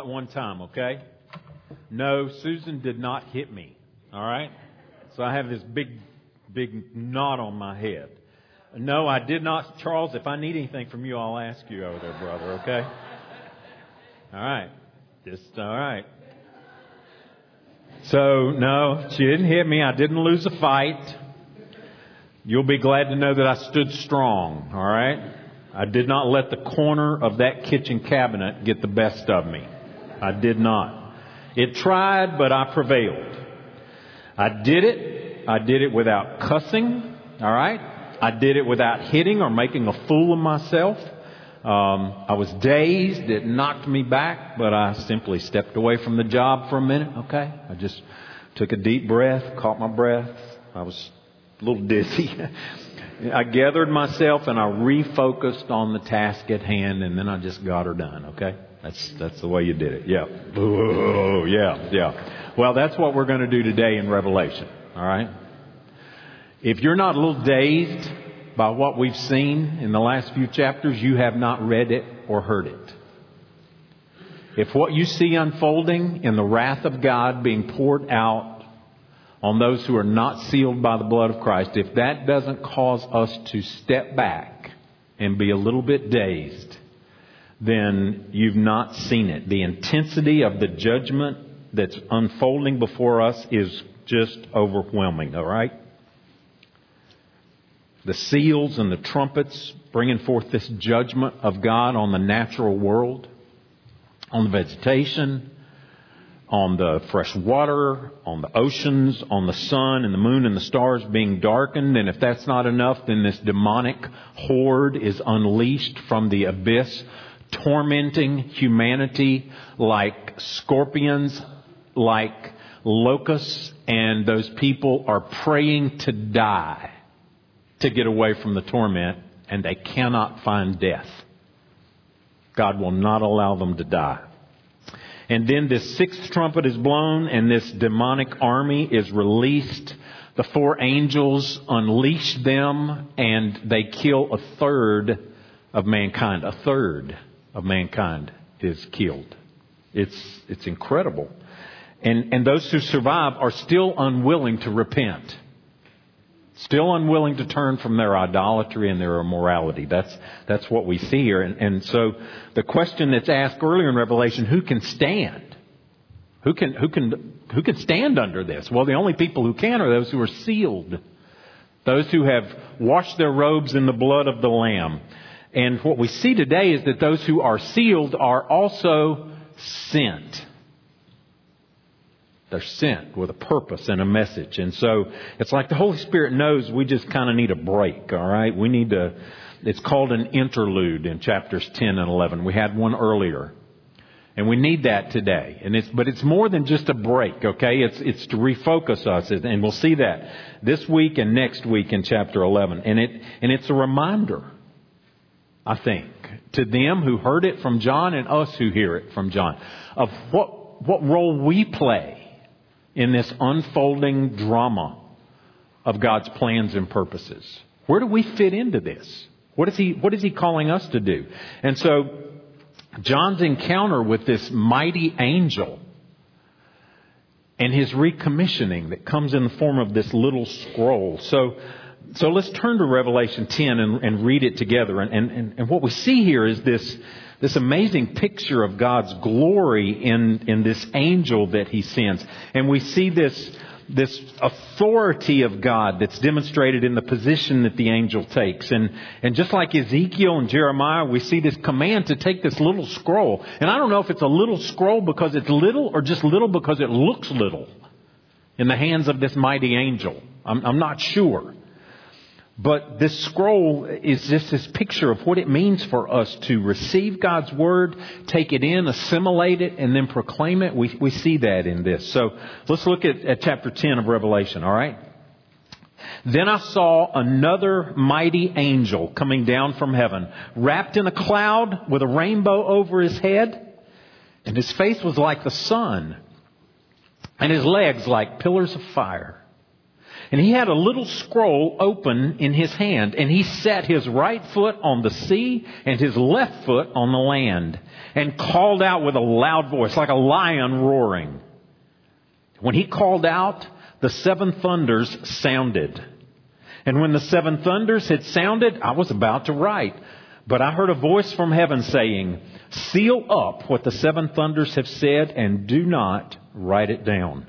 at one time, okay? No, Susan did not hit me, all right? So I have this big, big knot on my head. No, I did not. Charles, if I need anything from you, I'll ask you over there, brother, okay? All right. Just, all right. So, no, she didn't hit me. I didn't lose a fight. You'll be glad to know that I stood strong, all right? I did not let the corner of that kitchen cabinet get the best of me. I did not. It tried, but I prevailed. I did it. I did it without cussing, all right? I did it without hitting or making a fool of myself. Um, I was dazed. It knocked me back, but I simply stepped away from the job for a minute. Okay. I just took a deep breath, caught my breath. I was a little dizzy. I gathered myself and I refocused on the task at hand, and then I just got her done. Okay. That's that's the way you did it. Yeah. Oh, yeah, yeah. Well, that's what we're going to do today in Revelation. All right. If you're not a little dazed by what we've seen in the last few chapters, you have not read it or heard it. If what you see unfolding in the wrath of God being poured out on those who are not sealed by the blood of Christ, if that doesn't cause us to step back and be a little bit dazed, then you've not seen it. The intensity of the judgment that's unfolding before us is just overwhelming, all right? the seals and the trumpets bringing forth this judgment of God on the natural world, on the vegetation, on the fresh water, on the oceans, on the sun and the moon and the stars being darkened. And if that's not enough, then this demonic horde is unleashed from the abyss, tormenting humanity like scorpions, like locusts, and those people are praying to die to get away from the torment, and they cannot find death. God will not allow them to die. And then this sixth trumpet is blown, and this demonic army is released. The four angels unleash them, and they kill a third of mankind. A third of mankind is killed. It's, it's incredible. And, and those who survive are still unwilling to repent still unwilling to turn from their idolatry and their immorality. That's, that's what we see here. And, and so the question that's asked earlier in Revelation, who can stand? Who can, who can, who can stand under this? Well, the only people who can are those who are sealed. Those who have washed their robes in the blood of the Lamb. And what we see today is that those who are sealed are also sent. They're sent with a purpose and a message. And so it's like the Holy Spirit knows we just kind of need a break, all right? We need to, it's called an interlude in chapters 10 and 11. We had one earlier. And we need that today. And it's, but it's more than just a break, okay? It's, it's to refocus us. And we'll see that this week and next week in chapter 11. And it, and it's a reminder, I think, to them who heard it from John and us who hear it from John of what, what role we play in this unfolding drama of God's plans and purposes. Where do we fit into this? What is he, what is he calling us to do? And so, John's encounter with this mighty angel and his recommissioning that comes in the form of this little scroll. So, so let's turn to Revelation 10 and, and read it together. And, and, and what we see here is this, this amazing picture of God's glory in, in this angel that he sends. And we see this, this authority of God that's demonstrated in the position that the angel takes. And, and just like Ezekiel and Jeremiah, we see this command to take this little scroll. And I don't know if it's a little scroll because it's little or just little because it looks little in the hands of this mighty angel. I'm, I'm not sure. But this scroll is just this picture of what it means for us to receive God's Word, take it in, assimilate it, and then proclaim it. We, we see that in this. So let's look at, at chapter 10 of Revelation, all right? Then I saw another mighty angel coming down from heaven, wrapped in a cloud with a rainbow over his head, and his face was like the sun, and his legs like pillars of fire. And he had a little scroll open in his hand, and he set his right foot on the sea and his left foot on the land, and called out with a loud voice, like a lion roaring. When he called out, the seven thunders sounded. And when the seven thunders had sounded, I was about to write. But I heard a voice from heaven saying, Seal up what the seven thunders have said and do not write it down.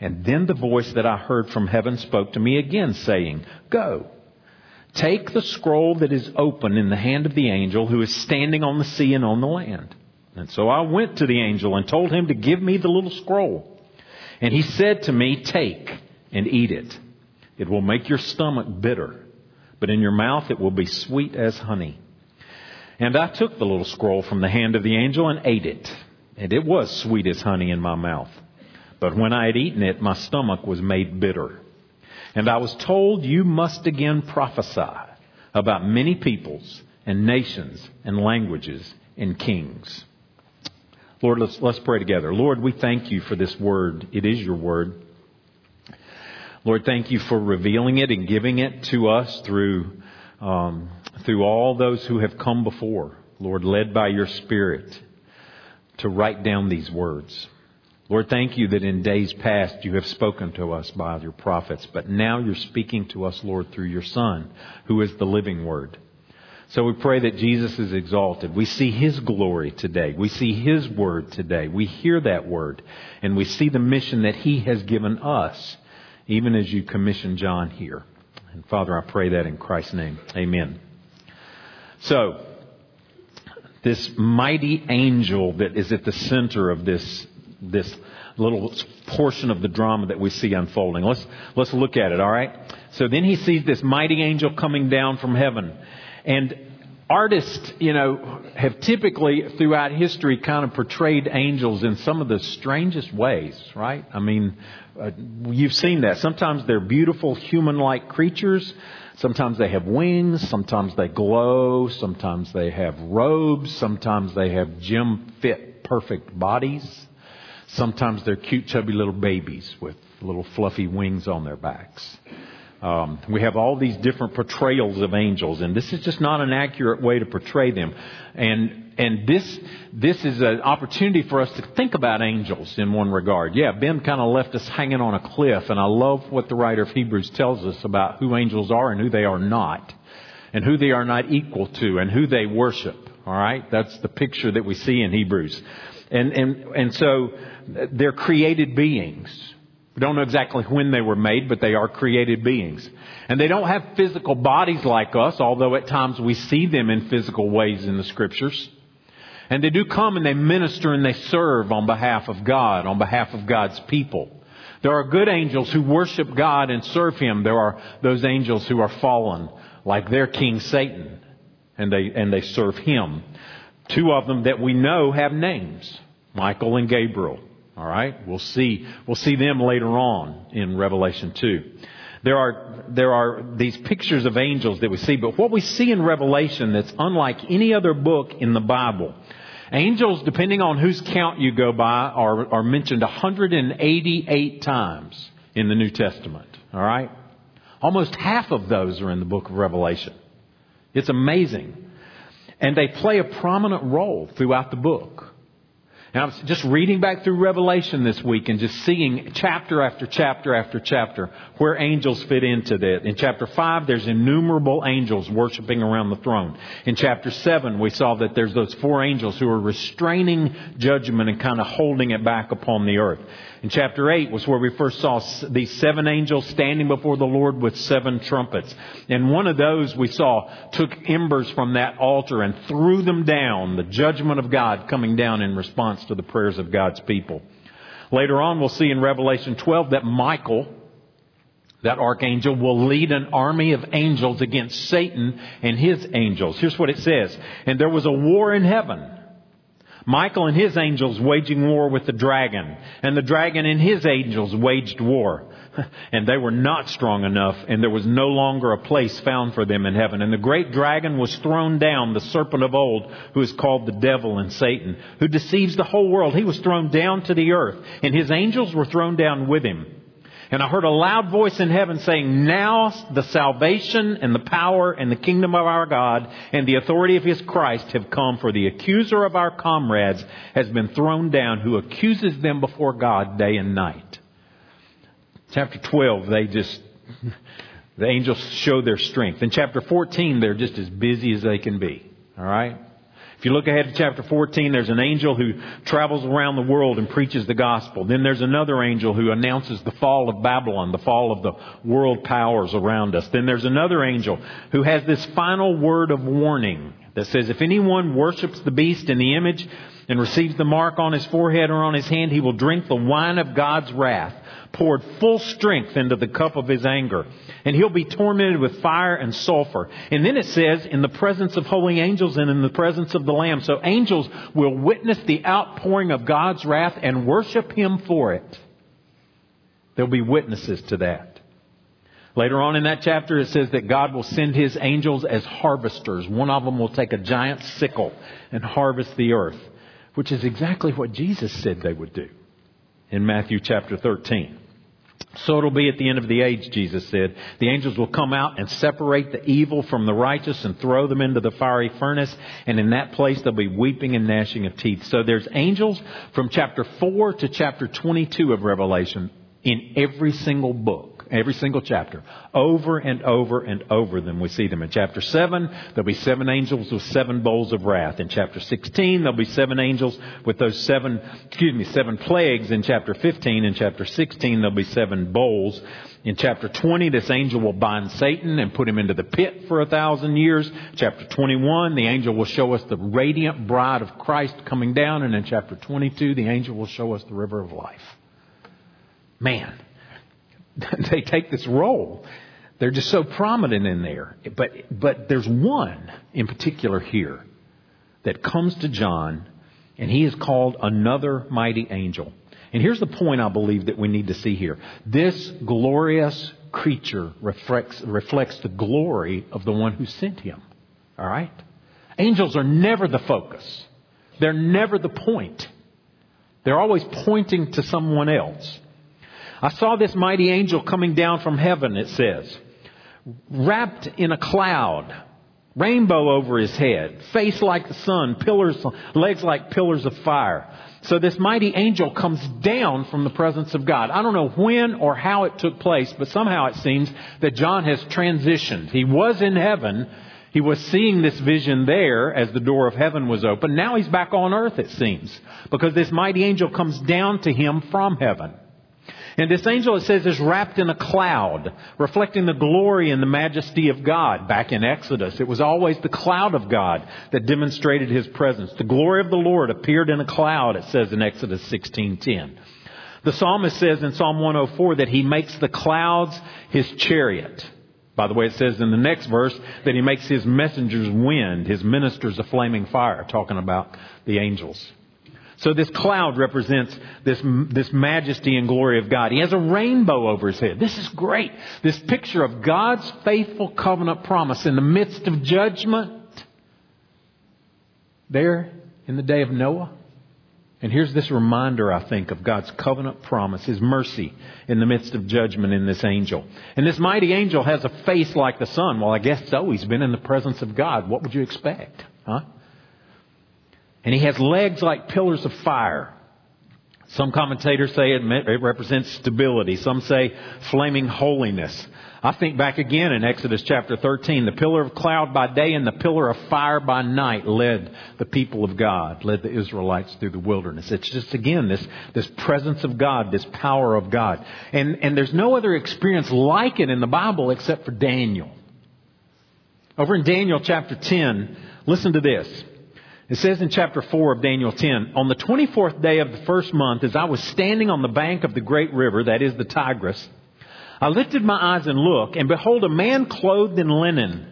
And then the voice that I heard from heaven spoke to me again, saying, Go, take the scroll that is open in the hand of the angel who is standing on the sea and on the land. And so I went to the angel and told him to give me the little scroll. And he said to me, Take and eat it. It will make your stomach bitter, but in your mouth it will be sweet as honey. And I took the little scroll from the hand of the angel and ate it. And it was sweet as honey in my mouth. But when I had eaten it, my stomach was made bitter. And I was told, You must again prophesy about many peoples and nations and languages and kings. Lord, let's, let's pray together. Lord, we thank you for this word. It is your word. Lord, thank you for revealing it and giving it to us through, um, through all those who have come before. Lord, led by your Spirit to write down these words. Lord, thank you that in days past you have spoken to us by your prophets, but now you're speaking to us, Lord, through your Son, who is the living Word. So we pray that Jesus is exalted. We see His glory today. We see His Word today. We hear that Word, and we see the mission that He has given us, even as you commission John here. And Father, I pray that in Christ's name. Amen. So, this mighty angel that is at the center of this this little portion of the drama that we see unfolding. Let's, let's look at it, all right? So then he sees this mighty angel coming down from heaven. And artists, you know, have typically throughout history kind of portrayed angels in some of the strangest ways, right? I mean, uh, you've seen that. Sometimes they're beautiful human-like creatures. Sometimes they have wings. Sometimes they glow. Sometimes they have robes. Sometimes they have gem fit perfect bodies. Sometimes they're cute, chubby little babies with little fluffy wings on their backs. Um, we have all these different portrayals of angels, and this is just not an accurate way to portray them. And and this this is an opportunity for us to think about angels in one regard. Yeah, Ben kind of left us hanging on a cliff, and I love what the writer of Hebrews tells us about who angels are and who they are not, and who they are not equal to, and who they worship. All right, that's the picture that we see in Hebrews, and and and so they're created beings. We don't know exactly when they were made, but they are created beings. And they don't have physical bodies like us, although at times we see them in physical ways in the scriptures. And they do come and they minister and they serve on behalf of God, on behalf of God's people. There are good angels who worship God and serve Him. There are those angels who are fallen, like their king Satan, and they, and they serve Him. Two of them that we know have names, Michael and Gabriel. All right? We'll see, we'll see them later on in Revelation 2. There are, there are these pictures of angels that we see, but what we see in Revelation that's unlike any other book in the Bible, angels, depending on whose count you go by, are, are mentioned 188 times in the New Testament. All right? Almost half of those are in the book of Revelation. It's amazing. And they play a prominent role throughout the book. And I was just reading back through Revelation this week and just seeing chapter after chapter after chapter where angels fit into that. In chapter 5, there's innumerable angels worshiping around the throne. In chapter 7, we saw that there's those four angels who are restraining judgment and kind of holding it back upon the earth. In chapter 8 was where we first saw these seven angels standing before the Lord with seven trumpets. And one of those we saw took embers from that altar and threw them down, the judgment of God coming down in response to the prayers of God's people. Later on, we'll see in Revelation 12 that Michael, That archangel will lead an army of angels against Satan and his angels. Here's what it says. And there was a war in heaven. Michael and his angels waging war with the dragon, and the dragon and his angels waged war. and they were not strong enough, and there was no longer a place found for them in heaven. And the great dragon was thrown down, the serpent of old, who is called the devil and Satan, who deceives the whole world. He was thrown down to the earth, and his angels were thrown down with him. And I heard a loud voice in heaven saying, Now the salvation and the power and the kingdom of our God and the authority of his Christ have come, for the accuser of our comrades has been thrown down, who accuses them before God day and night. Chapter 12, they just, the angels show their strength. In chapter 14, they're just as busy as they can be. Alright? If you look ahead to chapter 14, there's an angel who travels around the world and preaches the gospel. Then there's another angel who announces the fall of Babylon, the fall of the world powers around us. Then there's another angel who has this final word of warning that says, if anyone worships the beast in the image and receives the mark on his forehead or on his hand, he will drink the wine of God's wrath poured full strength into the cup of his anger. And he'll be tormented with fire and sulfur. And then it says, in the presence of holy angels and in the presence of the Lamb. So angels will witness the outpouring of God's wrath and worship him for it. There'll be witnesses to that. Later on in that chapter, it says that God will send his angels as harvesters. One of them will take a giant sickle and harvest the earth, which is exactly what Jesus said they would do in Matthew chapter 13. So it'll be at the end of the age, Jesus said. The angels will come out and separate the evil from the righteous and throw them into the fiery furnace. And in that place, there'll be weeping and gnashing of teeth. So there's angels from chapter 4 to chapter 22 of Revelation in every single book every single chapter. Over and over and over them we see them. In chapter 7, there'll be seven angels with seven bowls of wrath. In chapter 16, there'll be seven angels with those seven, excuse me, seven plagues. In chapter 15, in chapter 16, there'll be seven bowls. In chapter 20, this angel will bind Satan and put him into the pit for a thousand years. Chapter 21, the angel will show us the radiant bride of Christ coming down. And in chapter 22, the angel will show us the river of life. Man, they take this role. They're just so prominent in there. But, but there's one in particular here that comes to John, and he is called another mighty angel. And here's the point I believe that we need to see here. This glorious creature reflects, reflects the glory of the one who sent him. All right? Angels are never the focus. They're never the point. They're always pointing to someone else. I saw this mighty angel coming down from heaven, it says, wrapped in a cloud, rainbow over his head, face like the sun, pillars, legs like pillars of fire. So this mighty angel comes down from the presence of God. I don't know when or how it took place, but somehow it seems that John has transitioned. He was in heaven. He was seeing this vision there as the door of heaven was open. Now he's back on earth, it seems, because this mighty angel comes down to him from heaven. And this angel, it says, is wrapped in a cloud, reflecting the glory and the majesty of God. Back in Exodus, it was always the cloud of God that demonstrated his presence. The glory of the Lord appeared in a cloud, it says in Exodus 16:10. The psalmist says in Psalm 104 that he makes the clouds his chariot. By the way, it says in the next verse that he makes his messengers wind, his ministers a flaming fire, talking about the angels. So this cloud represents this, this majesty and glory of God. He has a rainbow over his head. This is great. This picture of God's faithful covenant promise in the midst of judgment there in the day of Noah. And here's this reminder, I think, of God's covenant promise, His mercy in the midst of judgment in this angel. And this mighty angel has a face like the sun. Well, I guess so. He's been in the presence of God. What would you expect? Huh? And he has legs like pillars of fire. Some commentators say it, represents stability. Some say flaming holiness. I think back again in Exodus chapter 13. The pillar of cloud by day and the pillar of fire by night led the people of God, led the Israelites through the wilderness. It's just again this, this presence of God, this power of God. And, and there's no other experience like it in the Bible except for Daniel. Over in Daniel chapter 10, listen to this. It says in chapter 4 of Daniel 10, on the 24th day of the first month, as I was standing on the bank of the great river, that is the Tigris, I lifted my eyes and looked, and behold, a man clothed in linen,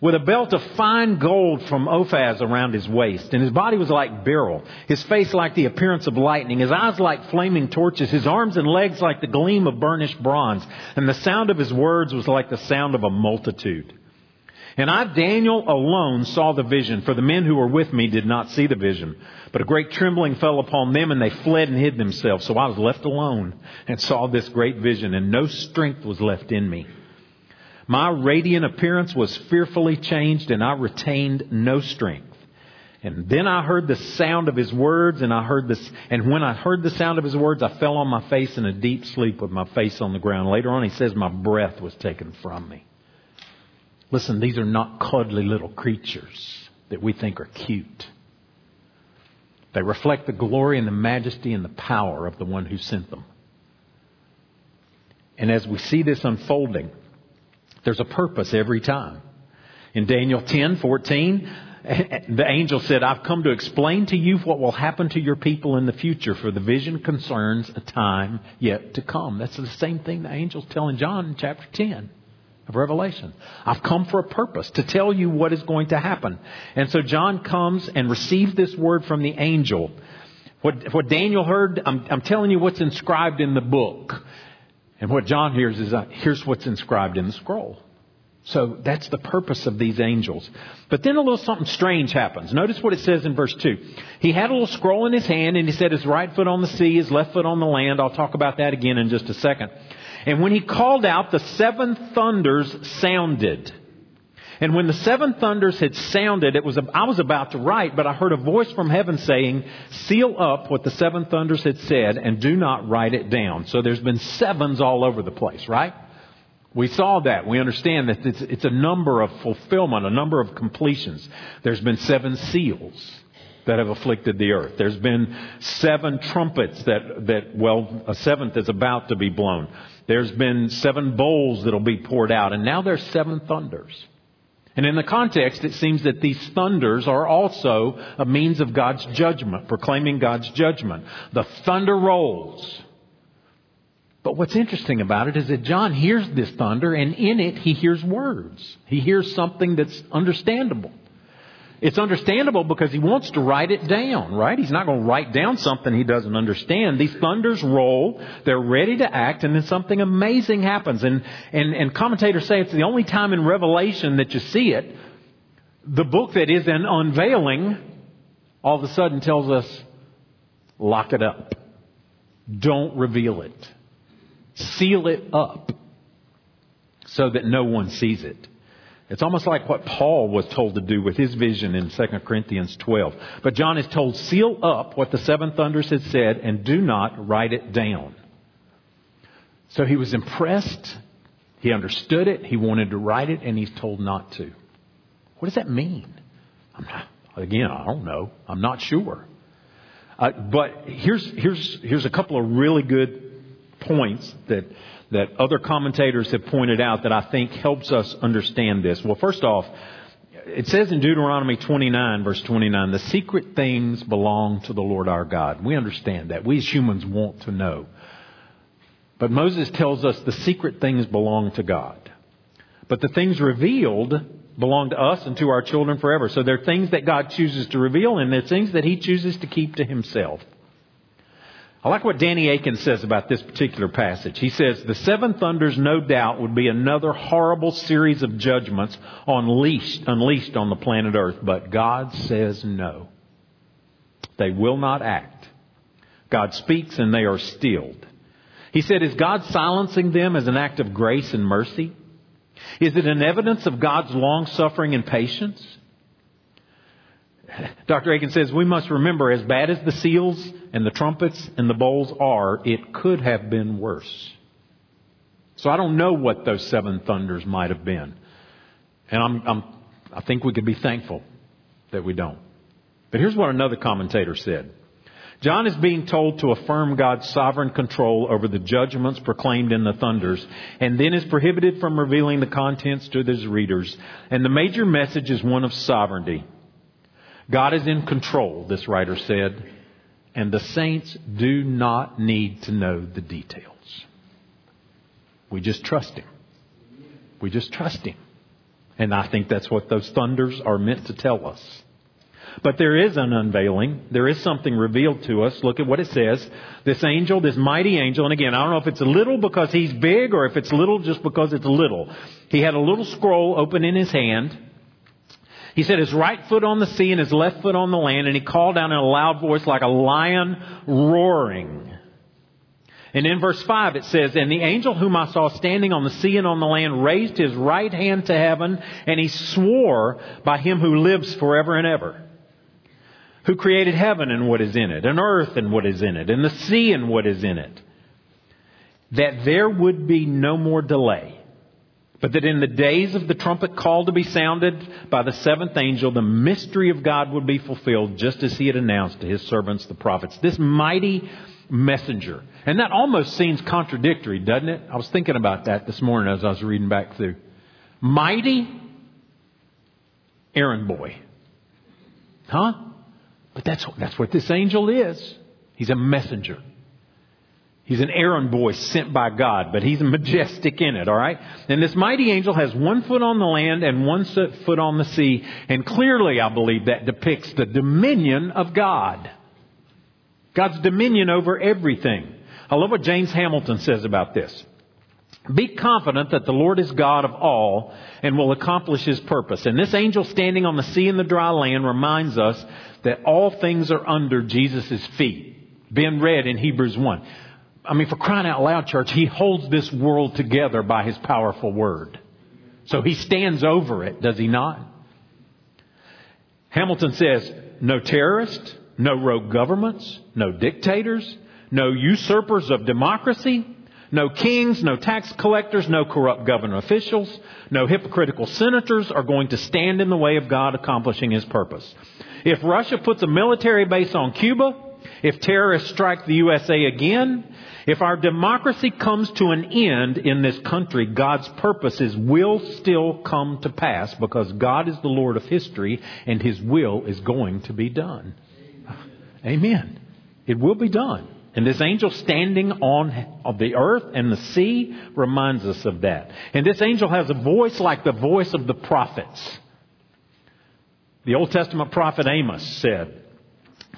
with a belt of fine gold from Ophir around his waist, and his body was like beryl, his face like the appearance of lightning, his eyes like flaming torches, his arms and legs like the gleam of burnished bronze, and the sound of his words was like the sound of a multitude. And I, Daniel, alone saw the vision, for the men who were with me did not see the vision. But a great trembling fell upon them, and they fled and hid themselves. So I was left alone and saw this great vision, and no strength was left in me. My radiant appearance was fearfully changed, and I retained no strength. And then I heard the sound of his words, and I heard this, and when I heard the sound of his words, I fell on my face in a deep sleep with my face on the ground. Later on, he says, my breath was taken from me. Listen, these are not cuddly little creatures that we think are cute. They reflect the glory and the majesty and the power of the one who sent them. And as we see this unfolding, there's a purpose every time. In Daniel 10, 14, the angel said, I've come to explain to you what will happen to your people in the future, for the vision concerns a time yet to come. That's the same thing the angel's telling John in chapter 10 of Revelation. I've come for a purpose, to tell you what is going to happen. And so John comes and receives this word from the angel. What, what Daniel heard, I'm, I'm telling you what's inscribed in the book. And what John hears is, uh, here's what's inscribed in the scroll. So that's the purpose of these angels. But then a little something strange happens. Notice what it says in verse 2. He had a little scroll in his hand and he said his right foot on the sea, his left foot on the land. I'll talk about that again in just a second. And when he called out, the seven thunders sounded. And when the seven thunders had sounded, it was, I was about to write, but I heard a voice from heaven saying, seal up what the seven thunders had said and do not write it down. So there's been sevens all over the place, right? We saw that. We understand that it's, it's a number of fulfillment, a number of completions. There's been seven seals that have afflicted the earth. There's been seven trumpets that, that, well, a seventh is about to be blown. There's been seven bowls that'll be poured out, and now there's seven thunders. And in the context, it seems that these thunders are also a means of God's judgment, proclaiming God's judgment. The thunder rolls. But what's interesting about it is that John hears this thunder, and in it, he hears words. He hears something that's understandable. It's understandable because he wants to write it down, right? He's not going to write down something he doesn't understand. These thunders roll, they're ready to act, and then something amazing happens. And, and, and commentators say it's the only time in Revelation that you see it. The book that is an unveiling all of a sudden tells us, lock it up. Don't reveal it. Seal it up so that no one sees it. It's almost like what Paul was told to do with his vision in 2 Corinthians 12. But John is told, seal up what the seven thunders had said and do not write it down. So he was impressed. He understood it. He wanted to write it and he's told not to. What does that mean? Not, again, I don't know. I'm not sure. Uh, but here's, here's, here's a couple of really good points that that other commentators have pointed out that I think helps us understand this. Well, first off, it says in Deuteronomy 29, verse 29, the secret things belong to the Lord our God. We understand that. We as humans want to know. But Moses tells us the secret things belong to God. But the things revealed belong to us and to our children forever. So there are things that God chooses to reveal and there are things that He chooses to keep to Himself. I like what Danny Akin says about this particular passage. He says, The seven thunders, no doubt, would be another horrible series of judgments unleashed, unleashed on the planet Earth, but God says no. They will not act. God speaks and they are stilled. He said, Is God silencing them as an act of grace and mercy? Is it an evidence of God's long suffering and patience? Dr. Akin says we must remember as bad as the seals and the trumpets and the bowls are, it could have been worse. So I don't know what those seven thunders might have been. And I'm, I'm, I think we could be thankful that we don't. But here's what another commentator said. John is being told to affirm God's sovereign control over the judgments proclaimed in the thunders, and then is prohibited from revealing the contents to his readers. And the major message is one of sovereignty. God is in control, this writer said, and the saints do not need to know the details. We just trust Him. We just trust Him. And I think that's what those thunders are meant to tell us. But there is an unveiling. There is something revealed to us. Look at what it says. This angel, this mighty angel, and again, I don't know if it's a little because he's big or if it's little just because it's little. He had a little scroll open in his hand. He said his right foot on the sea and his left foot on the land, and he called out in a loud voice like a lion roaring. And in verse 5 it says, And the angel whom I saw standing on the sea and on the land raised his right hand to heaven, and he swore by him who lives forever and ever, who created heaven and what is in it, and earth and what is in it, and the sea and what is in it, that there would be no more delay. But that in the days of the trumpet call to be sounded by the seventh angel, the mystery of God would be fulfilled, just as he had announced to his servants, the prophets. This mighty messenger. And that almost seems contradictory, doesn't it? I was thinking about that this morning as I was reading back through. Mighty errand boy. Huh? But that's, that's what this angel is. He's a messenger. He's an errand boy sent by God, but he's majestic in it, alright? And this mighty angel has one foot on the land and one foot on the sea, and clearly I believe that depicts the dominion of God. God's dominion over everything. I love what James Hamilton says about this. Be confident that the Lord is God of all and will accomplish his purpose. And this angel standing on the sea and the dry land reminds us that all things are under Jesus' feet. Ben read in Hebrews 1. I mean, for crying out loud, church, he holds this world together by his powerful word. So he stands over it, does he not? Hamilton says, no terrorists, no rogue governments, no dictators, no usurpers of democracy, no kings, no tax collectors, no corrupt government officials, no hypocritical senators are going to stand in the way of God accomplishing His purpose. If Russia puts a military base on Cuba, if terrorists strike the USA again, if our democracy comes to an end in this country, God's purposes will still come to pass because God is the Lord of history and His will is going to be done. Amen. It will be done. And this angel standing on the earth and the sea reminds us of that. And this angel has a voice like the voice of the prophets. The Old Testament prophet Amos said,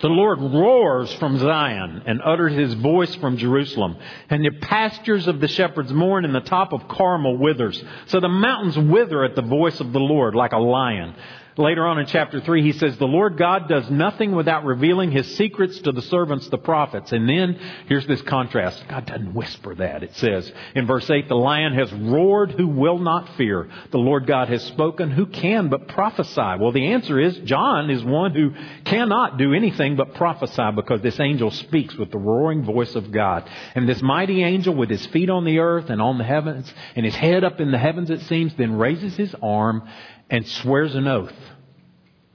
the Lord roars from Zion and utters his voice from Jerusalem. And the pastures of the shepherds mourn and the top of Carmel withers. So the mountains wither at the voice of the Lord like a lion. Later on in chapter 3, he says, The Lord God does nothing without revealing his secrets to the servants, the prophets. And then, here's this contrast. God doesn't whisper that. It says in verse 8, The lion has roared, who will not fear? The Lord God has spoken, who can but prophesy? Well, the answer is John is one who cannot do anything but prophesy because this angel speaks with the roaring voice of God. And this mighty angel with his feet on the earth and on the heavens and his head up in the heavens, it seems, then raises his arm and swears an oath.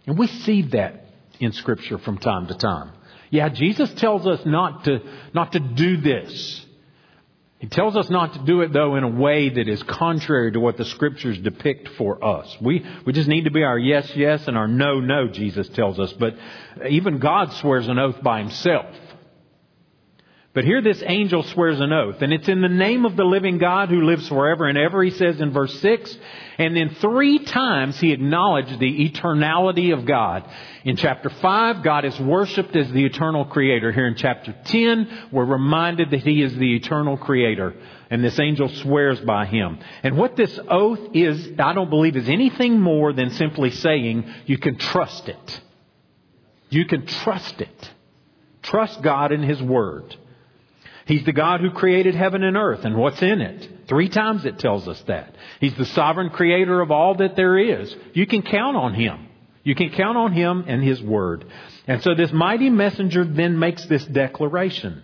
And we see that in Scripture from time to time. Yeah, Jesus tells us not to, not to do this. He tells us not to do it, though, in a way that is contrary to what the Scriptures depict for us. We, we just need to be our yes, yes and our no, no, Jesus tells us. But even God swears an oath by himself. But here this angel swears an oath, and it's in the name of the living God who lives forever and ever, he says in verse 6. And then three times he acknowledged the eternality of God. In chapter 5, God is worshiped as the eternal creator. Here in chapter 10, we're reminded that he is the eternal creator. And this angel swears by him. And what this oath is, I don't believe is anything more than simply saying you can trust it. You can trust it. Trust God in his word. He's the God who created heaven and earth and what's in it. Three times it tells us that. He's the sovereign creator of all that there is. You can count on Him. You can count on Him and His Word. And so this mighty messenger then makes this declaration.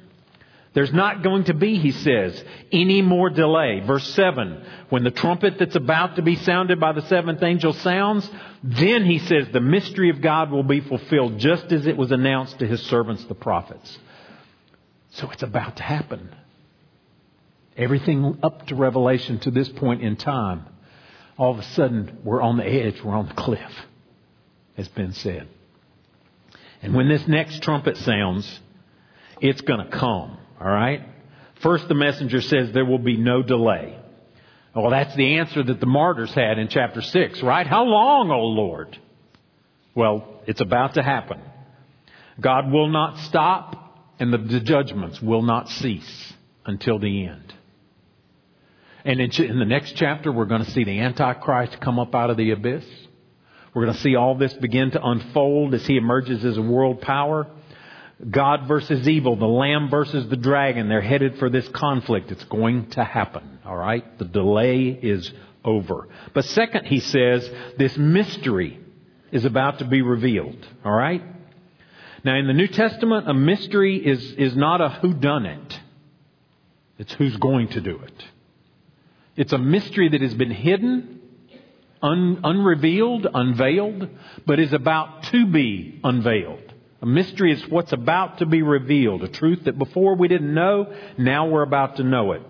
There's not going to be, he says, any more delay. Verse 7, when the trumpet that's about to be sounded by the seventh angel sounds, then he says the mystery of God will be fulfilled just as it was announced to his servants, the prophets. So it's about to happen. Everything up to Revelation to this point in time, all of a sudden we're on the edge, we're on the cliff, has been said. And when this next trumpet sounds, it's going to come, all right? First, the messenger says there will be no delay. Well, that's the answer that the martyrs had in chapter 6, right? How long, O Lord? Well, it's about to happen. God will not stop and the, judgments will not cease until the end. And in, in the next chapter, we're going to see the Antichrist come up out of the abyss. We're going to see all this begin to unfold as he emerges as a world power. God versus evil, the lamb versus the dragon. They're headed for this conflict. It's going to happen. All right? The delay is over. But second, he says, this mystery is about to be revealed. All right? Now, in the New Testament, a mystery is, is not a who done it. It's who's going to do it. It's a mystery that has been hidden, un, unrevealed, unveiled, but is about to be unveiled. A mystery is what's about to be revealed, a truth that before we didn't know, now we're about to know it.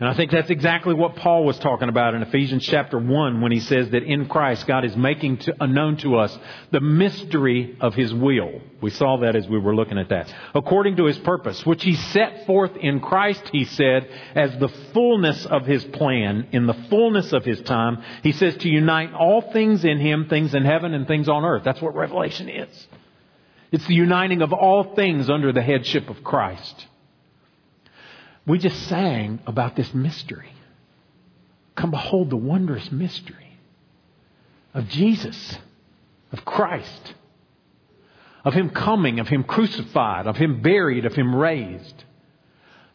And I think that's exactly what Paul was talking about in Ephesians chapter 1 when he says that in Christ God is making to, uh, known to us the mystery of his will. We saw that as we were looking at that. According to his purpose, which he set forth in Christ, he said, as the fullness of his plan, in the fullness of his time, he says to unite all things in him, things in heaven and things on earth. That's what Revelation is. It's the uniting of all things under the headship of Christ. We just sang about this mystery. Come behold the wondrous mystery of Jesus, of Christ, of Him coming, of Him crucified, of Him buried, of Him raised.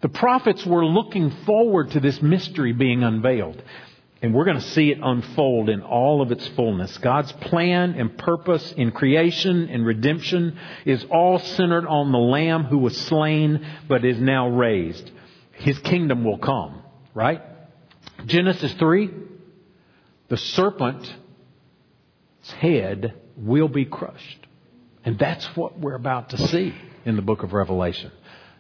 The prophets were looking forward to this mystery being unveiled. And we're going to see it unfold in all of its fullness. God's plan and purpose in creation and redemption is all centered on the Lamb who was slain but is now raised his kingdom will come, right? Genesis 3, the serpent's head will be crushed. And that's what we're about to see in the book of Revelation.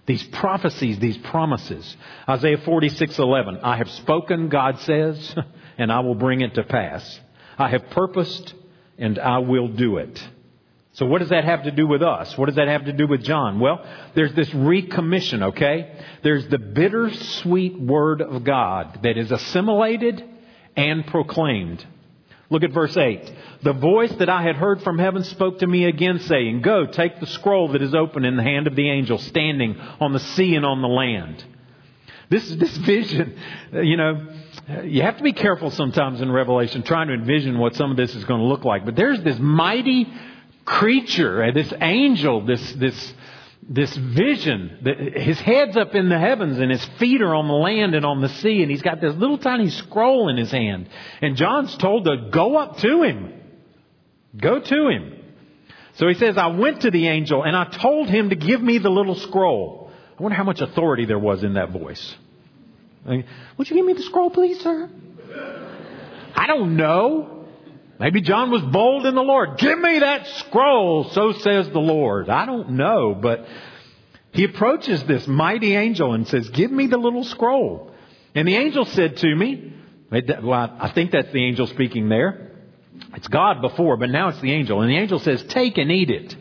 These prophecies, these promises. Isaiah 46, 11. I have spoken, God says, and I will bring it to pass. I have purposed, and I will do it. So what does that have to do with us? What does that have to do with John? Well, there's this recommission, okay? There's the bittersweet word of God that is assimilated and proclaimed. Look at verse 8. The voice that I had heard from heaven spoke to me again saying, Go, take the scroll that is open in the hand of the angel standing on the sea and on the land. This, is this vision, you know, you have to be careful sometimes in Revelation trying to envision what some of this is going to look like. But there's this mighty creature, uh, this angel, this, this, this vision. His head's up in the heavens and his feet are on the land and on the sea and he's got this little tiny scroll in his hand. And John's told to go up to him. Go to him. So he says, I went to the angel and I told him to give me the little scroll. I wonder how much authority there was in that voice. Would you give me the scroll, please, sir? I don't know. Maybe John was bold in the Lord. Give me that scroll, so says the Lord. I don't know, but he approaches this mighty angel and says, Give me the little scroll. And the angel said to me, well, I think that's the angel speaking there. It's God before, but now it's the angel. And the angel says, Take and eat it.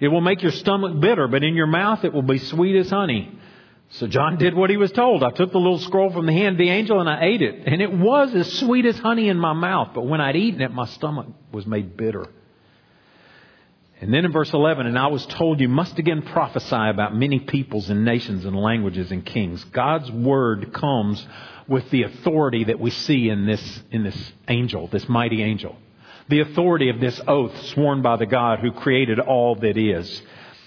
It will make your stomach bitter, but in your mouth it will be sweet as honey. So John did what he was told. I took the little scroll from the hand of the angel and I ate it. And it was as sweet as honey in my mouth. But when I'd eaten it, my stomach was made bitter. And then in verse 11, and I was told you must again prophesy about many peoples and nations and languages and kings. God's word comes with the authority that we see in this, in this angel, this mighty angel. The authority of this oath sworn by the God who created all that is.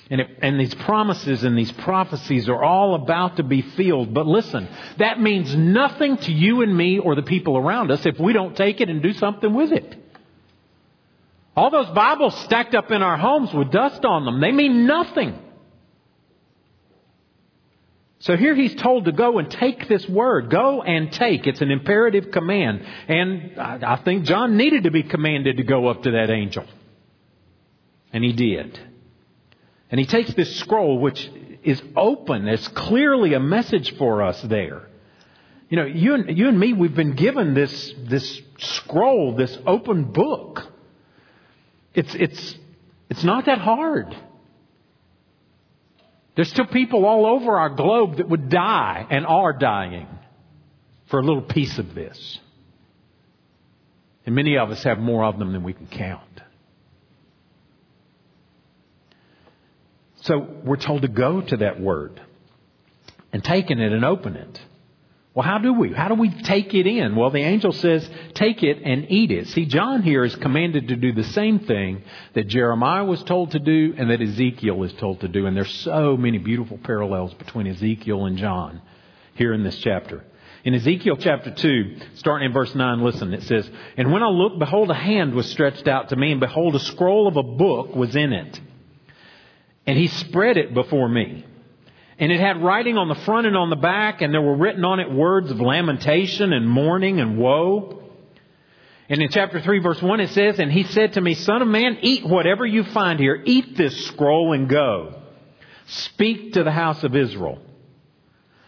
And, it, and these promises and these prophecies are all about to be filled. But listen, that means nothing to you and me or the people around us if we don't take it and do something with it. All those Bibles stacked up in our homes with dust on them, they mean nothing. So here he's told to go and take this word. Go and take. It's an imperative command. And I think John needed to be commanded to go up to that angel. And he did. And he takes this scroll, which is open. It's clearly a message for us there. You know, you and, you and me, we've been given this, this scroll, this open book. It's, it's, it's not that hard. There's still people all over our globe that would die and are dying for a little piece of this. And many of us have more of them than we can count. So we're told to go to that word and take it and open it. Well, how do we? How do we take it in? Well, the angel says, take it and eat it. See, John here is commanded to do the same thing that Jeremiah was told to do and that Ezekiel is told to do. And there's so many beautiful parallels between Ezekiel and John here in this chapter. In Ezekiel chapter 2, starting in verse 9, listen, it says, And when I looked, behold, a hand was stretched out to me, and behold, a scroll of a book was in it. And he spread it before me. And it had writing on the front and on the back, and there were written on it words of lamentation and mourning and woe. And in chapter 3, verse 1, it says, And he said to me, Son of man, eat whatever you find here. Eat this scroll and go. Speak to the house of Israel.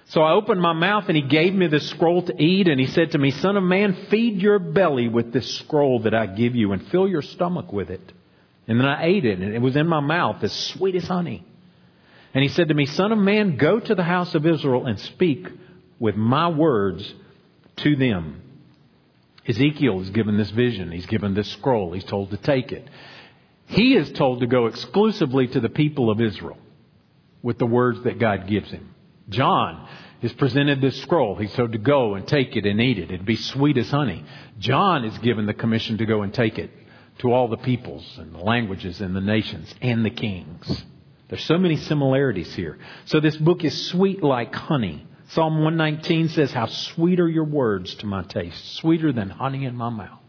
So I opened my mouth and he gave me this scroll to eat and he said to me, son of man, feed your belly with this scroll that I give you and fill your stomach with it. And then I ate it and it was in my mouth as sweet as honey. And he said to me, son of man, go to the house of Israel and speak with my words to them. Ezekiel is given this vision. He's given this scroll. He's told to take it. He is told to go exclusively to the people of Israel with the words that God gives him. John is presented this scroll. He's told to go and take it and eat it. It'd be sweet as honey. John is given the commission to go and take it to all the peoples and the languages and the nations and the kings. There's so many similarities here. So this book is sweet like honey. Psalm 119 says, How sweet are your words to my taste, sweeter than honey in my mouth.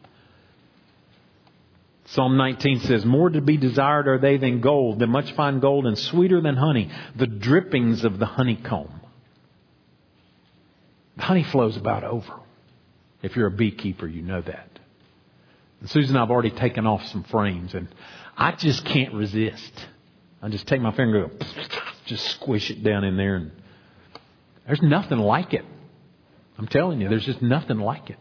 Psalm 19 says, More to be desired are they than gold, than much fine gold, and sweeter than honey, the drippings of the honeycomb. The honey flows about over. If you're a beekeeper, you know that. Susan and I have already taken off some frames, and I just can't resist. I just take my finger and go, just squish it down in there, and there's nothing like it. I'm telling you, there's just nothing like it.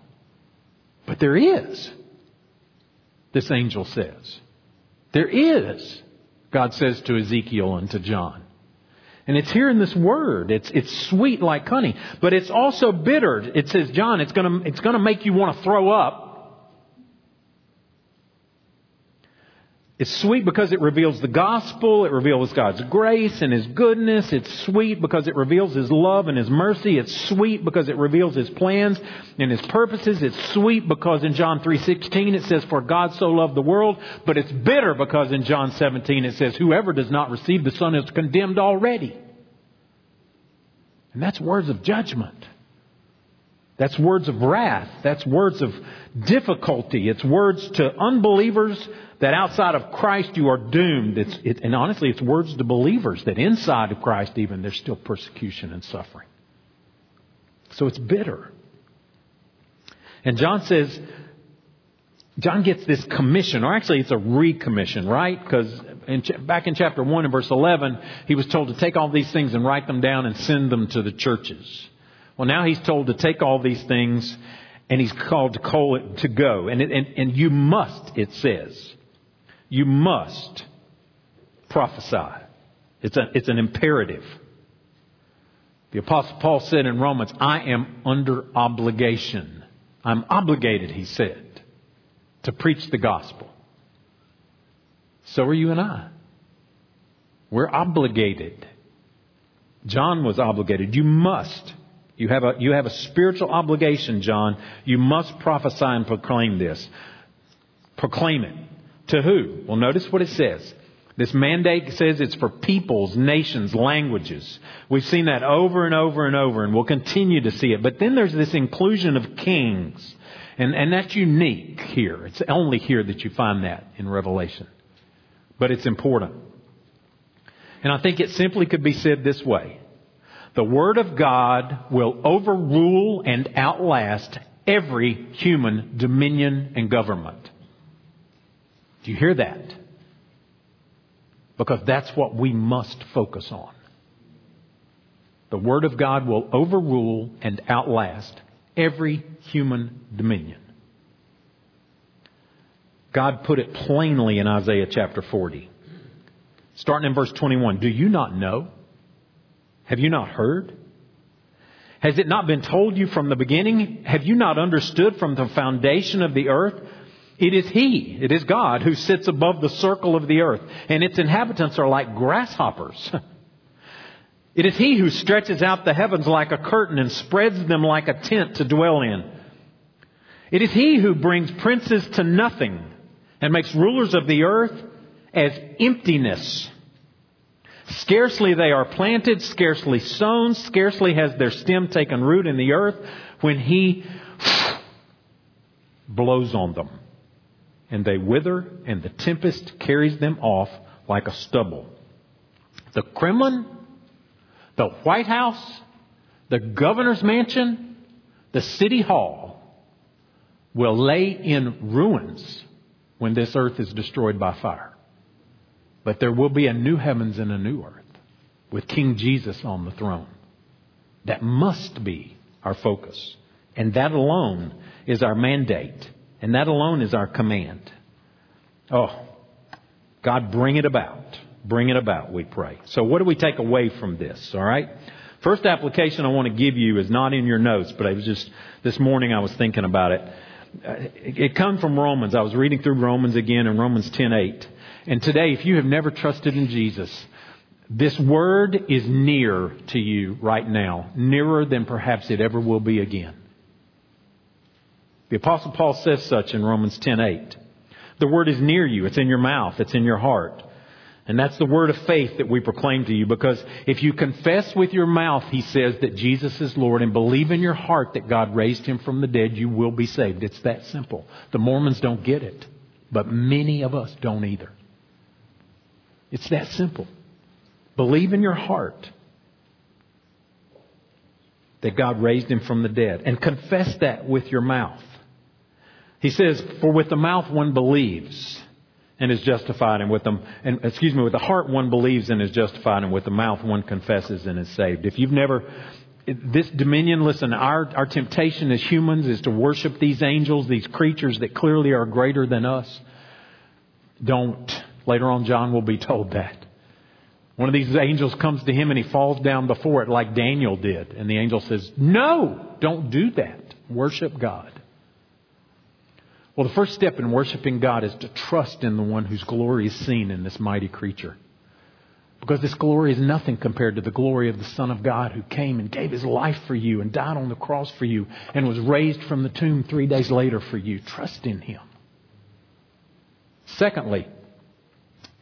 But there is this angel says. There is, God says to Ezekiel and to John. And it's here in this word. It's, it's sweet like honey, but it's also bitter. It says, John, it's gonna, it's gonna make you want to throw up It's sweet because it reveals the gospel. It reveals God's grace and His goodness. It's sweet because it reveals His love and His mercy. It's sweet because it reveals His plans and His purposes. It's sweet because in John 3.16 it says, For God so loved the world. But it's bitter because in John 17 it says, Whoever does not receive the Son is condemned already. And that's words of judgment. That's words of wrath. That's words of difficulty. It's words to unbelievers that outside of Christ you are doomed. It's, it, and honestly, it's words to believers that inside of Christ even there's still persecution and suffering. So it's bitter. And John says, John gets this commission, or actually it's a recommission, right? Because back in chapter 1 and verse 11, he was told to take all these things and write them down and send them to the churches. Well, now he's told to take all these things and he's called to call it to go. And, it, and, and you must, it says, you must prophesy. It's, a, it's an imperative. The Apostle Paul said in Romans, I am under obligation. I'm obligated, he said, to preach the gospel. So are you and I. We're obligated. John was obligated. You must. You have a, you have a spiritual obligation, John. You must prophesy and proclaim this. Proclaim it. To who? Well, notice what it says. This mandate says it's for peoples, nations, languages. We've seen that over and over and over, and we'll continue to see it. But then there's this inclusion of kings. And, and that's unique here. It's only here that you find that in Revelation. But it's important. And I think it simply could be said this way The Word of God will overrule and outlast every human dominion and government. Do you hear that? Because that's what we must focus on. The Word of God will overrule and outlast every human dominion. God put it plainly in Isaiah chapter 40. Starting in verse 21. Do you not know? Have you not heard? Has it not been told you from the beginning? Have you not understood from the foundation of the earth? It is He, it is God, who sits above the circle of the earth, and its inhabitants are like grasshoppers. it is He who stretches out the heavens like a curtain and spreads them like a tent to dwell in. It is He who brings princes to nothing and makes rulers of the earth as emptiness. Scarcely they are planted, scarcely sown, scarcely has their stem taken root in the earth when He blows on them and they wither, and the tempest carries them off like a stubble. The Kremlin, the White House, the governor's mansion, the city hall will lay in ruins when this earth is destroyed by fire. But there will be a new heavens and a new earth with King Jesus on the throne. That must be our focus. And that alone is our mandate and that alone is our command. Oh, God, bring it about. Bring it about, we pray. So, what do we take away from this? All right? First application I want to give you is not in your notes, but I was just, this morning I was thinking about it. Uh, it comes from Romans. I was reading through Romans again in Romans 10:8. And today, if you have never trusted in Jesus, this word is near to you right now, nearer than perhaps it ever will be again. The apostle Paul says such in Romans 10:8. The word is near you, it's in your mouth, it's in your heart. And that's the word of faith that we proclaim to you because if you confess with your mouth, he says that Jesus is Lord and believe in your heart that God raised him from the dead, you will be saved. It's that simple. The Mormons don't get it, but many of us don't either. It's that simple. Believe in your heart that God raised him from the dead and confess that with your mouth. He says, For with the mouth one believes and is justified, and with the, and, excuse me, with the heart one believes and is justified, and with the mouth one confesses and is saved. If you've never, this dominion, listen, our, our temptation as humans is to worship these angels, these creatures that clearly are greater than us. Don't. Later on, John will be told that. One of these angels comes to him and he falls down before it like Daniel did. And the angel says, No, don't do that. Worship God. Well, the first step in worshiping God is to trust in the one whose glory is seen in this mighty creature. Because this glory is nothing compared to the glory of the Son of God who came and gave his life for you and died on the cross for you and was raised from the tomb three days later for you. Trust in him. Secondly,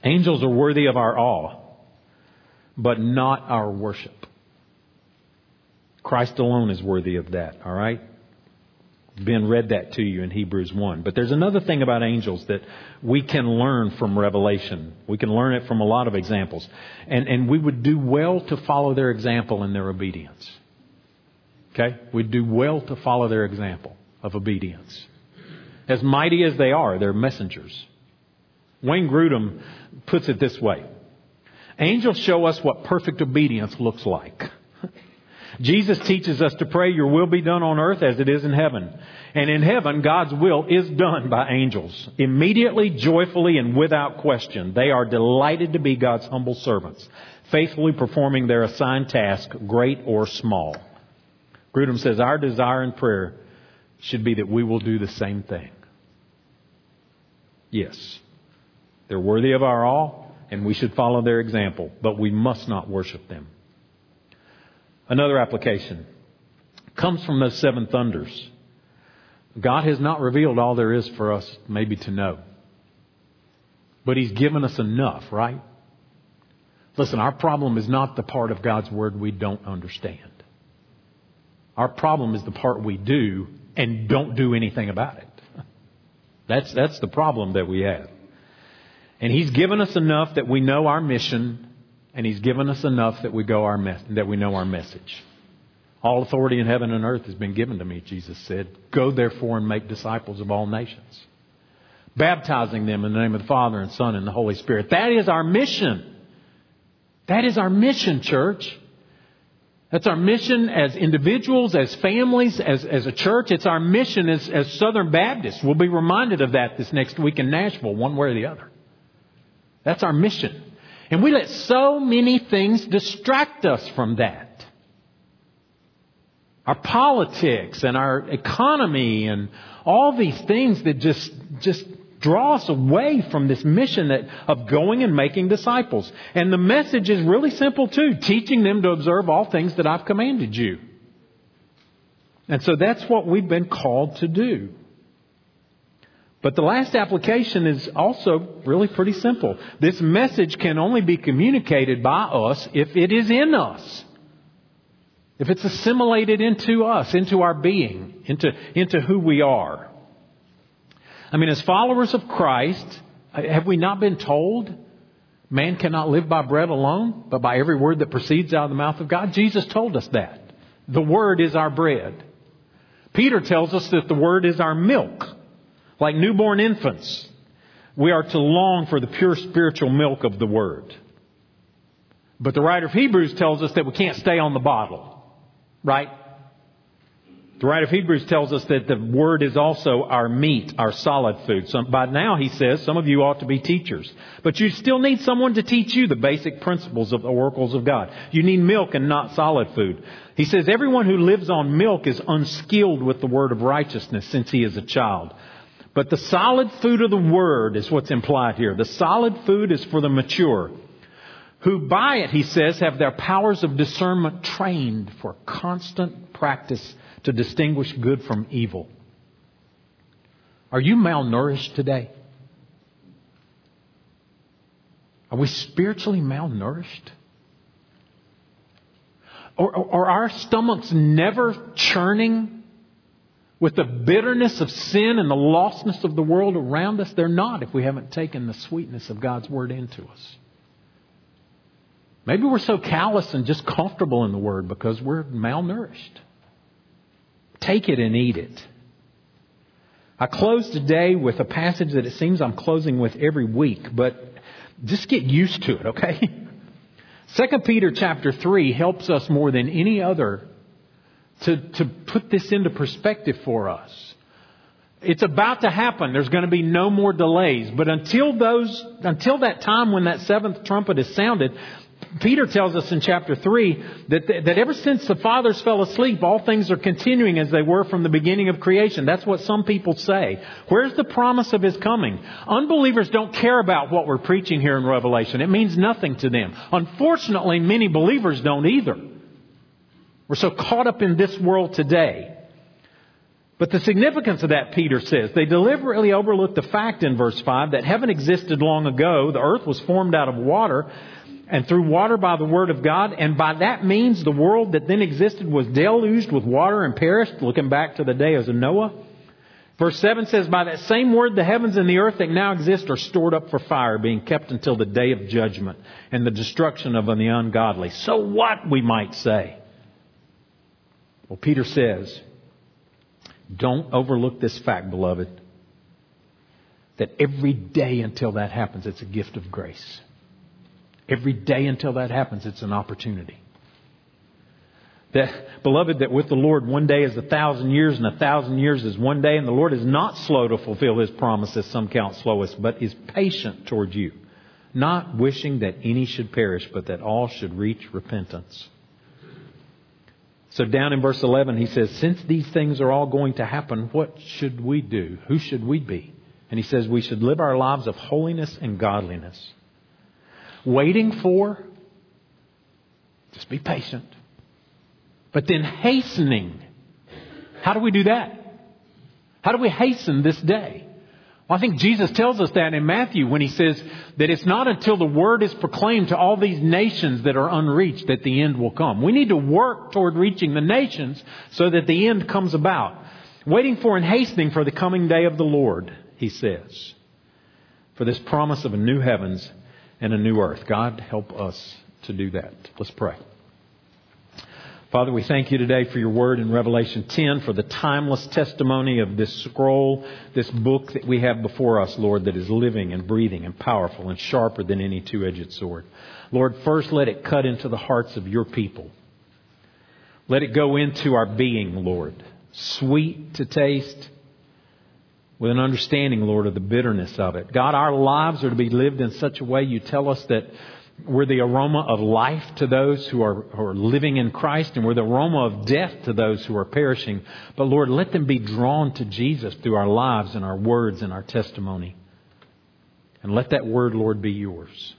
angels are worthy of our awe, but not our worship. Christ alone is worthy of that, all right? Ben read that to you in Hebrews 1. But there's another thing about angels that we can learn from Revelation. We can learn it from a lot of examples. And, and we would do well to follow their example in their obedience. Okay? We'd do well to follow their example of obedience. As mighty as they are, they're messengers. Wayne Grudem puts it this way Angels show us what perfect obedience looks like. Jesus teaches us to pray, Your will be done on earth as it is in heaven. And in heaven, God's will is done by angels. Immediately, joyfully, and without question, they are delighted to be God's humble servants, faithfully performing their assigned task, great or small. Grudem says, Our desire and prayer should be that we will do the same thing. Yes, they're worthy of our awe, and we should follow their example, but we must not worship them. Another application comes from those seven thunders. God has not revealed all there is for us maybe to know. But He's given us enough, right? Listen, our problem is not the part of God's Word we don't understand. Our problem is the part we do and don't do anything about it. That's, that's the problem that we have. And He's given us enough that we know our mission and He's given us enough that we go our mes- that we know our message. All authority in heaven and earth has been given to me, Jesus said. Go therefore and make disciples of all nations, baptizing them in the name of the Father and Son and the Holy Spirit. That is our mission. That is our mission, church. That's our mission as individuals, as families, as, as a church. It's our mission as, as Southern Baptists. We'll be reminded of that this next week in Nashville, one way or the other. That's our mission. And we let so many things distract us from that. our politics and our economy and all these things that just, just draw us away from this mission that, of going and making disciples. And the message is really simple too, teaching them to observe all things that I've commanded you. And so that's what we've been called to do. But the last application is also really pretty simple. This message can only be communicated by us if it is in us. If it's assimilated into us, into our being, into, into who we are. I mean, as followers of Christ, uh, have we not been told man cannot live by bread alone, but by every word that proceeds out of the mouth of God? Jesus told us that. The Word is our bread. Peter tells us that the Word is our milk. Like newborn infants, we are to long for the pure spiritual milk of the Word. But the writer of Hebrews tells us that we can't stay on the bottle, right? The writer of Hebrews tells us that the Word is also our meat, our solid food. So by now, he says, some of you ought to be teachers. But you still need someone to teach you the basic principles of the oracles of God. You need milk and not solid food. He says, everyone who lives on milk is unskilled with the Word of righteousness since he is a child. But the solid food of the Word is what's implied here. The solid food is for the mature, who by it, he says, have their powers of discernment trained for constant practice to distinguish good from evil. Are you malnourished today? Are we spiritually malnourished? Or, or, are our stomachs never churning with the bitterness of sin and the lostness of the world around us? They're not if we haven't taken the sweetness of God's Word into us. Maybe we're so callous and just comfortable in the Word because we're malnourished. Take it and eat it. I close today with a passage that it seems I'm closing with every week, but just get used to it, okay? 2 Peter chapter 3 helps us more than any other to, to put this into perspective for us. It's about to happen. There's going to be no more delays. But until those, until that time when that seventh trumpet is sounded, Peter tells us in chapter 3 that, that ever since the fathers fell asleep, all things are continuing as they were from the beginning of creation. That's what some people say. Where's the promise of his coming? Unbelievers don't care about what we're preaching here in Revelation. It means nothing to them. Unfortunately, many believers don't either. We're so caught up in this world today. But the significance of that, Peter says, they deliberately overlooked the fact in verse 5 that heaven existed long ago, the earth was formed out of water, and through water by the word of God, and by that means the world that then existed was deluged with water and perished, looking back to the days of Noah. Verse 7 says, By that same word, the heavens and the earth that now exist are stored up for fire, being kept until the day of judgment and the destruction of the ungodly. So what, we might say? Well, Peter says, don't overlook this fact, beloved, that every day until that happens, it's a gift of grace. Every day until that happens, it's an opportunity. That, beloved, that with the Lord, one day is a thousand years, and a thousand years is one day, and the Lord is not slow to fulfill His promises, some count slowest, but is patient toward you, not wishing that any should perish, but that all should reach repentance. So down in verse 11, he says, Since these things are all going to happen, what should we do? Who should we be? And he says, We should live our lives of holiness and godliness. Waiting for, just be patient. But then hastening. How do we do that? How do we hasten this day? I think Jesus tells us that in Matthew when he says that it's not until the word is proclaimed to all these nations that are unreached that the end will come. We need to work toward reaching the nations so that the end comes about. Waiting for and hastening for the coming day of the Lord, he says. For this promise of a new heavens and a new earth. God, help us to do that. Let's pray. Father, we thank you today for your word in Revelation 10, for the timeless testimony of this scroll, this book that we have before us, Lord, that is living and breathing and powerful and sharper than any two edged sword. Lord, first let it cut into the hearts of your people. Let it go into our being, Lord, sweet to taste, with an understanding, Lord, of the bitterness of it. God, our lives are to be lived in such a way you tell us that we're the aroma of life to those who are, who are living in Christ, and we're the aroma of death to those who are perishing. But Lord, let them be drawn to Jesus through our lives and our words and our testimony. And let that word, Lord, be yours.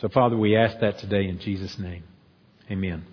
So, Father, we ask that today in Jesus' name. Amen.